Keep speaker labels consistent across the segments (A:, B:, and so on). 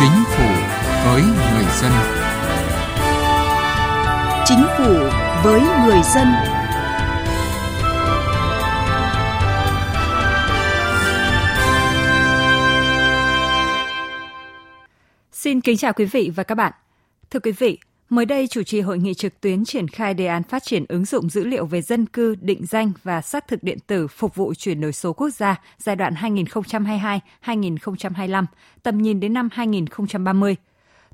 A: Chính phủ với người dân.
B: Chính phủ với người dân. Xin kính chào quý vị và các bạn. Thưa quý vị, Mới đây, chủ trì hội nghị trực tuyến triển khai đề án phát triển ứng dụng dữ liệu về dân cư, định danh và xác thực điện tử phục vụ chuyển đổi số quốc gia giai đoạn 2022-2025, tầm nhìn đến năm 2030.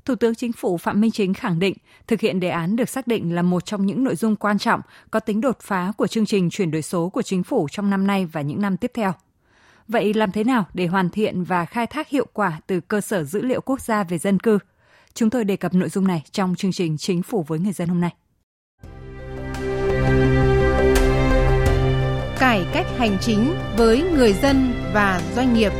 B: Thủ tướng Chính phủ Phạm Minh Chính khẳng định, thực hiện đề án được xác định là một trong những nội dung quan trọng có tính đột phá của chương trình chuyển đổi số của Chính phủ trong năm nay và những năm tiếp theo. Vậy làm thế nào để hoàn thiện và khai thác hiệu quả từ cơ sở dữ liệu quốc gia về dân cư – Chúng tôi đề cập nội dung này trong chương trình Chính phủ với người dân hôm nay.
C: Cải cách hành chính với người dân và doanh nghiệp.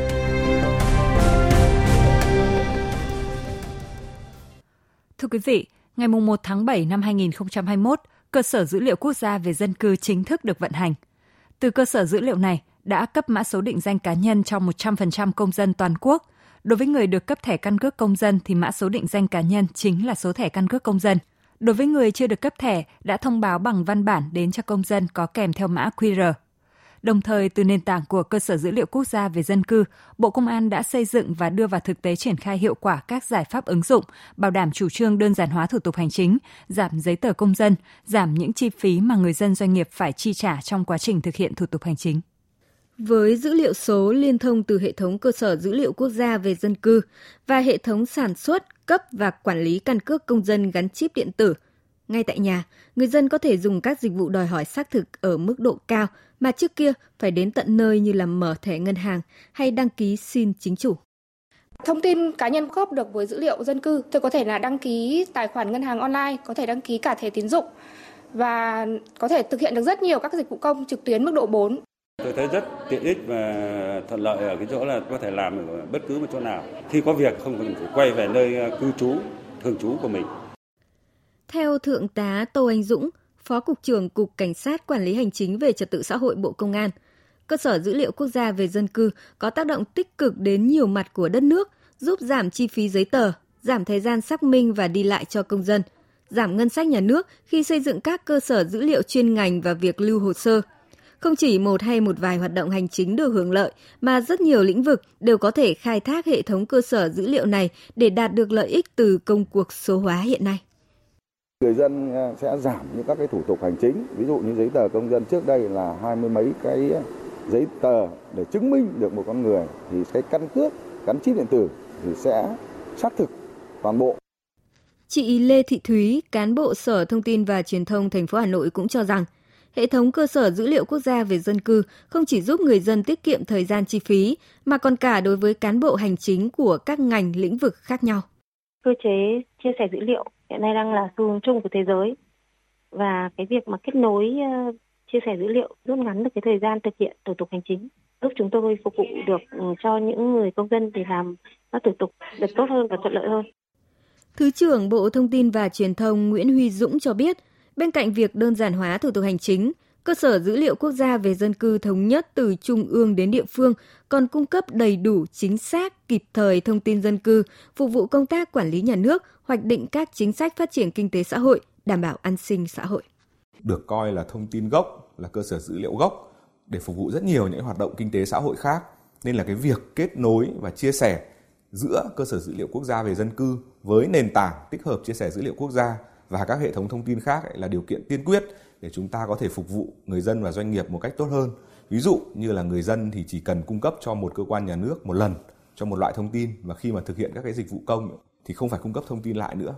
B: Thưa quý vị, ngày 1 tháng 7 năm 2021, cơ sở dữ liệu quốc gia về dân cư chính thức được vận hành. Từ cơ sở dữ liệu này đã cấp mã số định danh cá nhân cho 100% công dân toàn quốc, Đối với người được cấp thẻ căn cước công dân thì mã số định danh cá nhân chính là số thẻ căn cước công dân. Đối với người chưa được cấp thẻ đã thông báo bằng văn bản đến cho công dân có kèm theo mã QR. Đồng thời, từ nền tảng của cơ sở dữ liệu quốc gia về dân cư, Bộ Công an đã xây dựng và đưa vào thực tế triển khai hiệu quả các giải pháp ứng dụng, bảo đảm chủ trương đơn giản hóa thủ tục hành chính, giảm giấy tờ công dân, giảm những chi phí mà người dân doanh nghiệp phải chi trả trong quá trình thực hiện thủ tục hành chính.
C: Với dữ liệu số liên thông từ hệ thống cơ sở dữ liệu quốc gia về dân cư và hệ thống sản xuất, cấp và quản lý căn cước công dân gắn chip điện tử, ngay tại nhà, người dân có thể dùng các dịch vụ đòi hỏi xác thực ở mức độ cao mà trước kia phải đến tận nơi như là mở thẻ ngân hàng hay đăng ký xin chính chủ.
D: Thông tin cá nhân góp được với dữ liệu dân cư, tôi có thể là đăng ký tài khoản ngân hàng online, có thể đăng ký cả thẻ tín dụng và có thể thực hiện được rất nhiều các dịch vụ công trực tuyến mức độ 4
E: Tôi thấy rất tiện ích và thuận lợi ở cái chỗ là có thể làm ở bất cứ một chỗ nào. Khi có việc không cần phải quay về nơi ờ, cư trú, thường trú của mình.
C: Theo Thượng tá Tô Anh Dũng, Phó Cục trưởng Cục Cảnh sát Quản lý Hành chính về Trật tự xã hội Bộ Công an, cơ sở dữ liệu quốc gia về dân cư có tác động tích cực đến nhiều mặt của đất nước, giúp giảm chi phí giấy tờ, giảm thời gian xác minh và đi lại cho công dân, giảm ngân sách nhà nước khi xây dựng các cơ sở dữ liệu chuyên ngành và việc lưu hồ sơ – không chỉ một hay một vài hoạt động hành chính được hưởng lợi, mà rất nhiều lĩnh vực đều có thể khai thác hệ thống cơ sở dữ liệu này để đạt được lợi ích từ công cuộc số hóa hiện nay.
F: Người dân à, sẽ giảm những các cái thủ tục hành chính, ví dụ như giấy tờ công dân trước đây là hai mươi mấy cái giấy tờ để chứng minh được một con người thì cái căn cước gắn chip điện tử thì sẽ xác thực toàn bộ.
C: Chị Lê Thị Thúy, cán bộ Sở Thông tin và Truyền thông thành phố Hà Nội cũng cho rằng hệ thống cơ sở dữ liệu quốc gia về dân cư không chỉ giúp người dân tiết kiệm thời gian chi phí, mà còn cả đối với cán bộ hành chính của các ngành lĩnh vực khác nhau.
G: Cơ chế chia sẻ dữ liệu hiện nay đang là xu hướng chung của thế giới và cái việc mà kết nối ờ, chia sẻ dữ liệu rút ngắn được cái thời gian thực hiện thủ tục hành chính giúp chúng tôi phục vụ được ừ, cho những người công dân để làm các thủ tục được tốt hơn và thuận lợi hơn.
C: Thứ trưởng Bộ Thông tin và Truyền thông Nguyễn Huy Dũng cho biết, Bên cạnh việc đơn giản hóa thủ tục hành chính, cơ sở dữ liệu quốc gia về dân cư thống nhất từ trung ương đến địa phương còn cung cấp đầy đủ, chính xác, kịp thời thông tin dân cư, phục vụ công tác quản lý nhà nước, hoạch định các chính sách phát triển kinh tế xã hội, đảm bảo an sinh xã hội.
H: Được coi là thông tin gốc, là cơ sở dữ liệu gốc để phục vụ rất nhiều những hoạt động kinh tế xã hội khác. Nên là cái việc kết nối và chia sẻ giữa cơ sở dữ liệu quốc gia về dân cư với nền tảng tích hợp chia sẻ dữ liệu quốc gia và các hệ thống thông tin khác là điều kiện tiên quyết để chúng ta có thể phục vụ người dân và doanh nghiệp một cách tốt hơn. Ví dụ như là người dân thì chỉ cần cung cấp cho một cơ quan nhà nước một lần cho một loại thông tin và khi mà thực hiện các cái dịch vụ công thì không phải cung cấp thông tin lại nữa.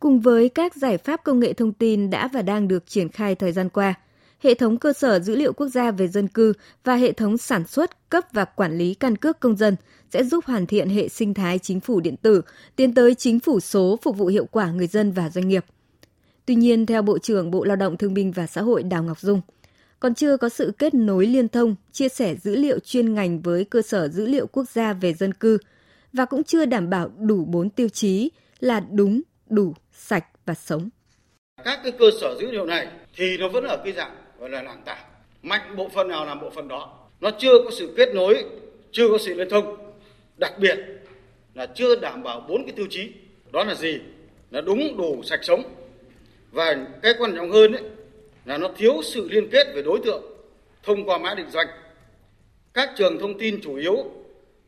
C: Cùng với các giải pháp công nghệ thông tin đã và đang được triển khai thời gian qua, hệ thống cơ sở dữ liệu quốc gia về dân cư và hệ thống sản xuất, cấp và quản lý căn cước công dân sẽ giúp hoàn thiện hệ sinh thái chính phủ điện tử, tiến tới chính phủ số phục vụ hiệu quả người dân và doanh nghiệp. Tuy nhiên, theo Bộ trưởng Bộ Lao động Thương binh và Xã hội Đào Ngọc Dung, còn chưa có sự kết nối liên thông, chia sẻ dữ liệu chuyên ngành với cơ sở dữ liệu quốc gia về dân cư và cũng chưa đảm bảo đủ bốn tiêu chí là đúng, đủ, sạch và sống.
I: Các cái cơ sở dữ liệu này thì nó vẫn ở cái dạng gọi là nền tảng. Mạnh bộ phận nào làm bộ phận đó. Nó chưa có sự kết nối chưa có sự liên thông. Đặc biệt là chưa đảm bảo bốn cái tiêu chí. Đó là gì? Là đúng đủ sạch sống. Và cái quan trọng hơn ấy, là nó thiếu sự liên kết về đối tượng thông qua mã định danh. Các trường thông tin chủ yếu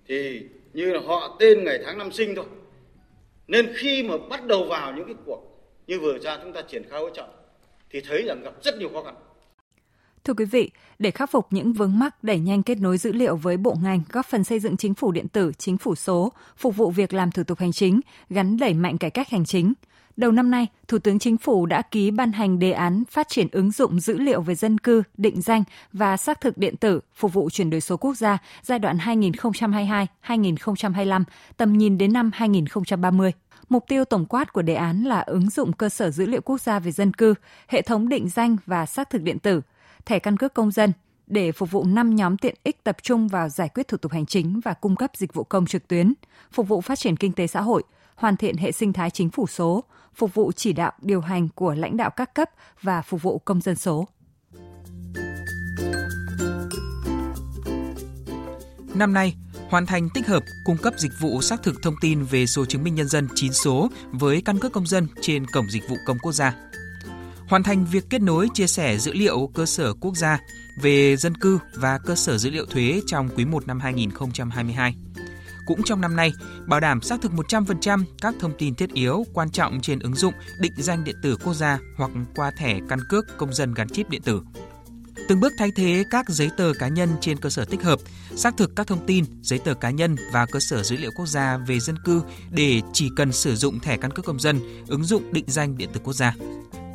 I: thì như là họ tên ngày tháng năm sinh thôi. Nên khi mà bắt đầu vào những cái cuộc như vừa ra chúng ta triển khai hỗ trợ thì thấy rằng gặp rất nhiều khó khăn.
B: Thưa quý vị, để khắc phục những vướng mắc đẩy nhanh kết nối dữ liệu với bộ ngành, góp phần xây dựng chính phủ điện tử, chính phủ số, phục vụ việc làm thủ tục hành chính, gắn đẩy mạnh cải cách hành chính. Đầu năm nay, Thủ tướng Chính phủ đã ký ban hành đề án phát triển ứng dụng dữ liệu về dân cư, định danh và xác thực điện tử phục vụ chuyển đổi số quốc gia giai đoạn 2022-2025, tầm nhìn đến năm 2030. Mục tiêu tổng quát của đề án là ứng dụng cơ sở dữ liệu quốc gia về dân cư, hệ thống định danh và xác thực điện tử, thẻ căn cước công dân để phục vụ 5 nhóm tiện ích tập trung vào giải quyết thủ tục hành chính và cung cấp dịch vụ công trực tuyến, phục vụ phát triển kinh tế xã hội, hoàn thiện hệ sinh thái chính phủ số, phục vụ chỉ đạo điều hành của lãnh đạo các cấp và phục vụ công dân số.
J: Năm nay, hoàn thành tích hợp cung cấp dịch vụ xác thực thông tin về số chứng minh nhân dân 9 số với căn cước công dân trên cổng dịch vụ công quốc gia. Hoàn thành việc kết nối chia sẻ dữ liệu cơ sở quốc gia về dân cư và cơ sở dữ liệu thuế trong quý 1 năm 2022 cũng trong năm nay, bảo đảm xác thực 100% các thông tin thiết yếu quan trọng trên ứng dụng định danh điện tử quốc gia hoặc qua thẻ căn cước công dân gắn chip điện tử. Từng bước thay thế các giấy tờ cá nhân trên cơ sở tích hợp, xác thực các thông tin, giấy tờ cá nhân và cơ sở dữ liệu quốc gia về dân cư để chỉ cần sử dụng thẻ căn cước công dân, ứng dụng định danh điện tử quốc gia.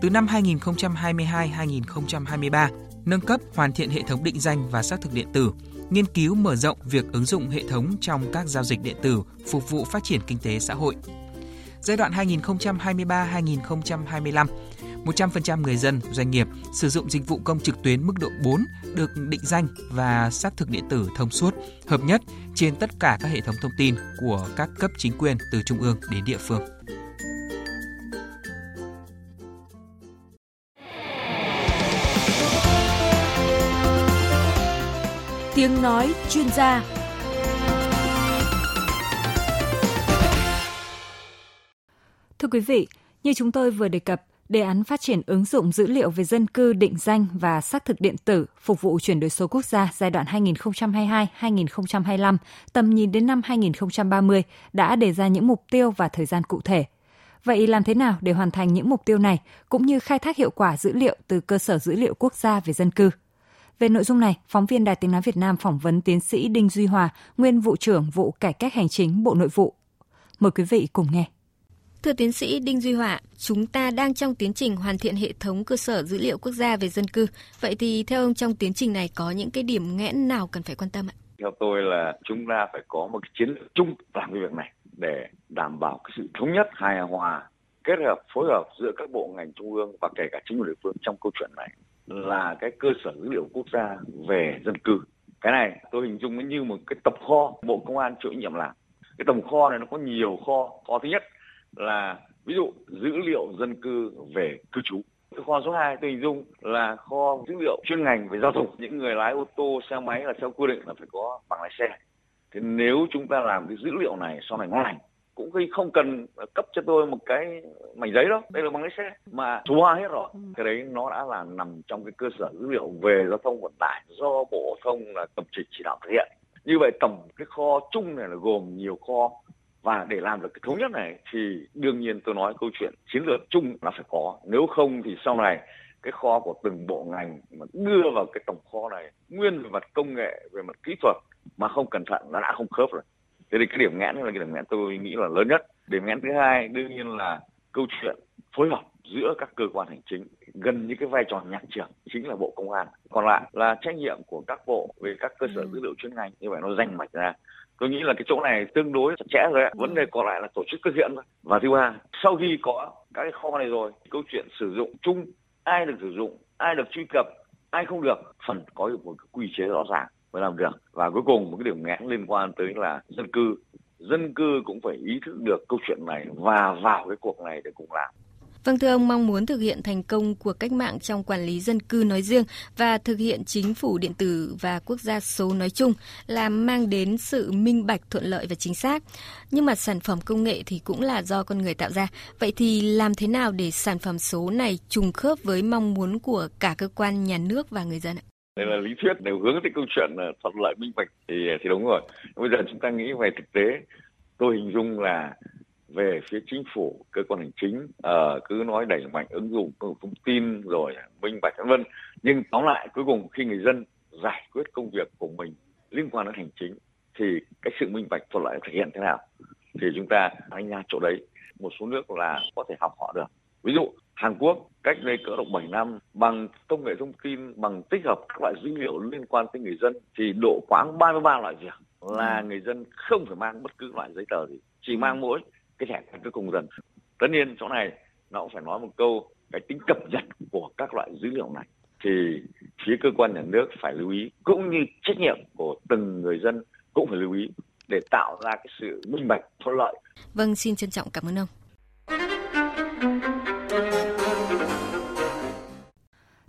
J: Từ năm 2022-2023, nâng cấp hoàn thiện hệ thống định danh và xác thực điện tử, nghiên cứu mở rộng việc ứng dụng hệ thống trong các giao dịch điện tử phục vụ phát triển kinh tế xã hội. Giai đoạn 2023-2025, 100% người dân, doanh nghiệp sử dụng dịch vụ công trực tuyến mức độ 4 được định danh và xác thực điện tử thông suốt, hợp nhất trên tất cả các hệ thống thông tin của các cấp chính quyền từ trung ương đến địa phương.
B: Tiếng nói chuyên gia Thưa quý vị, như chúng tôi vừa đề cập, đề án phát triển ứng dụng dữ liệu về dân cư định danh và xác thực điện tử phục vụ chuyển đổi số quốc gia giai đoạn 2022-2025, tầm nhìn đến năm 2030 đã đề ra những mục tiêu và thời gian cụ thể. Vậy làm thế nào để hoàn thành những mục tiêu này cũng như khai thác hiệu quả dữ liệu từ cơ sở dữ liệu quốc gia về dân cư? Về nội dung này, phóng viên Đài Tiếng Nói Việt Nam phỏng vấn tiến sĩ Đinh Duy Hòa, nguyên vụ trưởng vụ cải cách hành chính Bộ Nội vụ. Mời quý vị cùng nghe.
C: Thưa tiến sĩ Đinh Duy Hòa, chúng ta đang trong tiến trình hoàn thiện hệ thống cơ sở dữ liệu quốc gia về dân cư. Vậy thì theo ông trong tiến trình này có những cái điểm nghẽn nào cần phải quan tâm ạ?
K: Theo tôi là chúng ta phải có một cái chiến lược chung làm cái việc này để đảm bảo cái sự thống nhất hài hòa kết hợp phối hợp giữa các bộ ngành trung ương và kể cả chính quyền địa phương trong câu chuyện này là cái cơ sở dữ liệu quốc gia về dân cư. Cái này tôi hình dung nó như một cái tập kho bộ công an chịu nhiệm làm. Cái tổng kho này nó có nhiều kho. Kho thứ nhất là ví dụ dữ liệu dân cư về cư trú. Cái kho số 2 tôi hình dung là kho dữ liệu chuyên ngành về giao thông. Những người lái ô tô, xe máy là theo quy định là phải có bằng lái xe. Thế nếu chúng ta làm cái dữ liệu này sau này ngon lành cũng không cần cấp cho tôi một cái mảnh giấy đâu đây là bằng lái xe mà hóa hết rồi. Cái đấy nó đã là nằm trong cái cơ sở dữ liệu về giao thông vận tải do bộ thông là tập chỉ chỉ đạo thực hiện. Như vậy tổng cái kho chung này là gồm nhiều kho và để làm được cái thống nhất này thì đương nhiên tôi nói câu chuyện chiến lược chung là phải có. Nếu không thì sau này cái kho của từng bộ ngành mà đưa vào cái tổng kho này nguyên về mặt công nghệ về mặt kỹ thuật mà không cẩn thận nó đã không khớp rồi thế thì cái điểm nghẽn là cái điểm nghẽn tôi nghĩ là lớn nhất. Điểm nghẽn thứ hai đương nhiên là câu chuyện phối hợp giữa các cơ quan hành chính gần như cái vai trò nhạc trưởng chính là bộ công an. Còn lại là trách nhiệm của các bộ về các cơ sở ừ. dữ liệu chuyên ngành như vậy nó rành mạch ra. Tôi nghĩ là cái chỗ này tương đối chặt chẽ rồi ạ. Vấn đề còn lại là tổ chức thực hiện thôi. Và thứ ba sau khi có các cái kho này rồi câu chuyện sử dụng chung ai được sử dụng ai được truy cập ai không được phần có được một quy chế rõ ràng mới làm được và cuối cùng một cái điểm nghẽn liên quan tới là dân cư dân cư cũng phải ý thức được câu chuyện này và vào cái cuộc này để cùng làm
C: Vâng thưa ông, mong muốn thực hiện thành công của cách mạng trong quản lý dân cư nói riêng và thực hiện chính phủ điện tử và quốc gia số nói chung là mang đến sự minh bạch, thuận lợi và chính xác. Nhưng mà sản phẩm công nghệ thì cũng là do con người tạo ra. Vậy thì làm thế nào để sản phẩm số này trùng khớp với mong muốn của cả cơ quan nhà nước và người dân ạ?
K: Đây là lý thuyết nếu hướng tới câu chuyện ờ, thuận lợi minh bạch thì ờ, thì đúng rồi. Bây giờ chúng ta nghĩ về thực tế. Tôi hình dung là về phía chính phủ cơ quan hành chính uh, cứ nói đẩy mạnh ứng dụng công nghệ thông tin rồi minh bạch vân vân. Nhưng tóm lại cuối cùng khi người dân giải quyết công việc của mình liên quan đến hành chính thì cái sự minh bạch thuận lợi thực hiện thế nào? Thì chúng ta đánh giá chỗ đấy. Một số nước là có thể học họ được. Ví dụ Hàn Quốc cách đây cỡ độ 7 năm bằng công nghệ thông tin bằng tích hợp các loại dữ liệu liên quan tới người dân thì độ khoảng 33 loại việc là người dân không phải mang bất cứ loại giấy tờ gì chỉ mang mỗi cái thẻ căn cước công dân tất nhiên chỗ này nó cũng phải nói một câu cái tính cập nhật của các loại dữ liệu này thì phía cơ quan nhà nước phải lưu ý cũng như trách nhiệm của từng người dân cũng phải lưu ý để tạo ra cái sự minh bạch thuận lợi.
C: Vâng, xin trân trọng cảm ơn ông.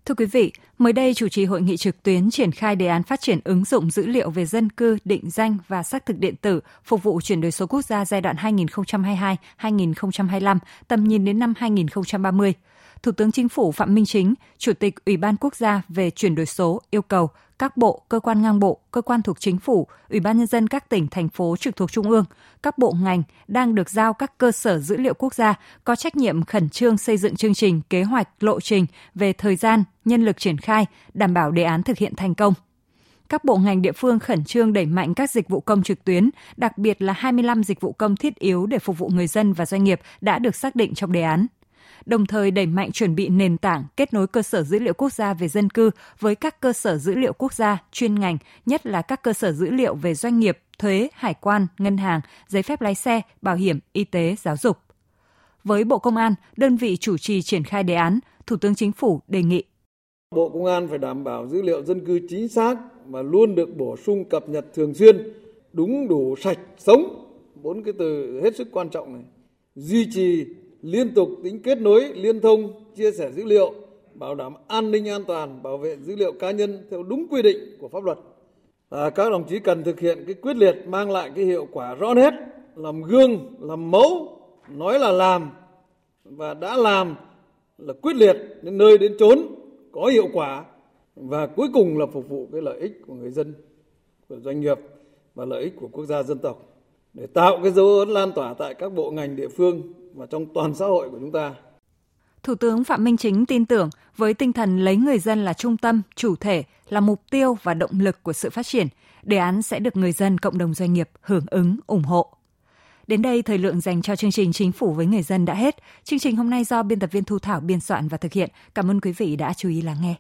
B: Thưa quý vị, mới đây chủ trì hội nghị trực tuyến triển khai đề án phát triển ứng dụng dữ liệu về dân cư, định danh và xác thực điện tử phục vụ chuyển đổi số quốc gia giai đoạn 2022-2025, tầm nhìn đến năm 2030. Thủ tướng Chính phủ Phạm Minh Chính, Chủ tịch Ủy ban Quốc gia về chuyển đổi số yêu cầu các bộ, cơ quan ngang bộ, cơ quan thuộc chính phủ, Ủy ban nhân dân các tỉnh thành phố trực thuộc trung ương, các bộ ngành đang được giao các cơ sở dữ liệu quốc gia có trách nhiệm khẩn trương xây dựng chương trình, kế hoạch, lộ trình về thời gian, nhân lực triển khai, đảm bảo đề án thực hiện thành công. Các bộ ngành địa phương khẩn trương đẩy mạnh các dịch vụ công trực tuyến, đặc biệt là 25 dịch vụ công thiết yếu để phục vụ người dân và doanh nghiệp đã được xác định trong đề án đồng thời đẩy mạnh chuẩn bị nền tảng kết nối cơ sở dữ liệu quốc gia về dân cư với các cơ sở dữ liệu quốc gia chuyên ngành, nhất là các cơ sở dữ liệu về doanh nghiệp, thuế, hải quan, ngân hàng, giấy phép lái xe, bảo hiểm, y tế, giáo dục. Với Bộ Công an, đơn vị chủ trì triển khai đề án, Thủ tướng Chính phủ đề nghị
L: Bộ Công an phải đảm bảo dữ liệu dân cư chính xác và luôn được bổ sung cập nhật thường xuyên, đúng đủ sạch, sống. Bốn cái từ hết sức quan trọng này. Duy trì liên tục tính kết nối, liên thông, chia sẻ dữ liệu, bảo đảm an ninh an toàn, bảo vệ dữ liệu cá nhân theo đúng quy định của pháp luật. À, các đồng chí cần thực hiện cái quyết liệt mang lại cái hiệu quả rõ nét, làm gương, làm mẫu, nói là làm và đã làm là quyết liệt đến nơi đến chốn có hiệu quả và cuối cùng là phục vụ cái lợi ích của người dân, của doanh nghiệp và lợi ích của quốc gia dân tộc để tạo cái dấu ấn lan tỏa tại các bộ ngành địa phương và trong toàn xã hội của chúng ta.
B: Thủ tướng Phạm Minh Chính tin tưởng với tinh thần lấy người dân là trung tâm, chủ thể, là mục tiêu và động lực của sự phát triển, đề án sẽ được người dân, cộng đồng doanh nghiệp hưởng ứng, ủng hộ. Đến đây, thời lượng dành cho chương trình Chính phủ với người dân đã hết. Chương trình hôm nay do biên tập viên Thu Thảo biên soạn và thực hiện. Cảm ơn quý vị đã chú ý lắng nghe.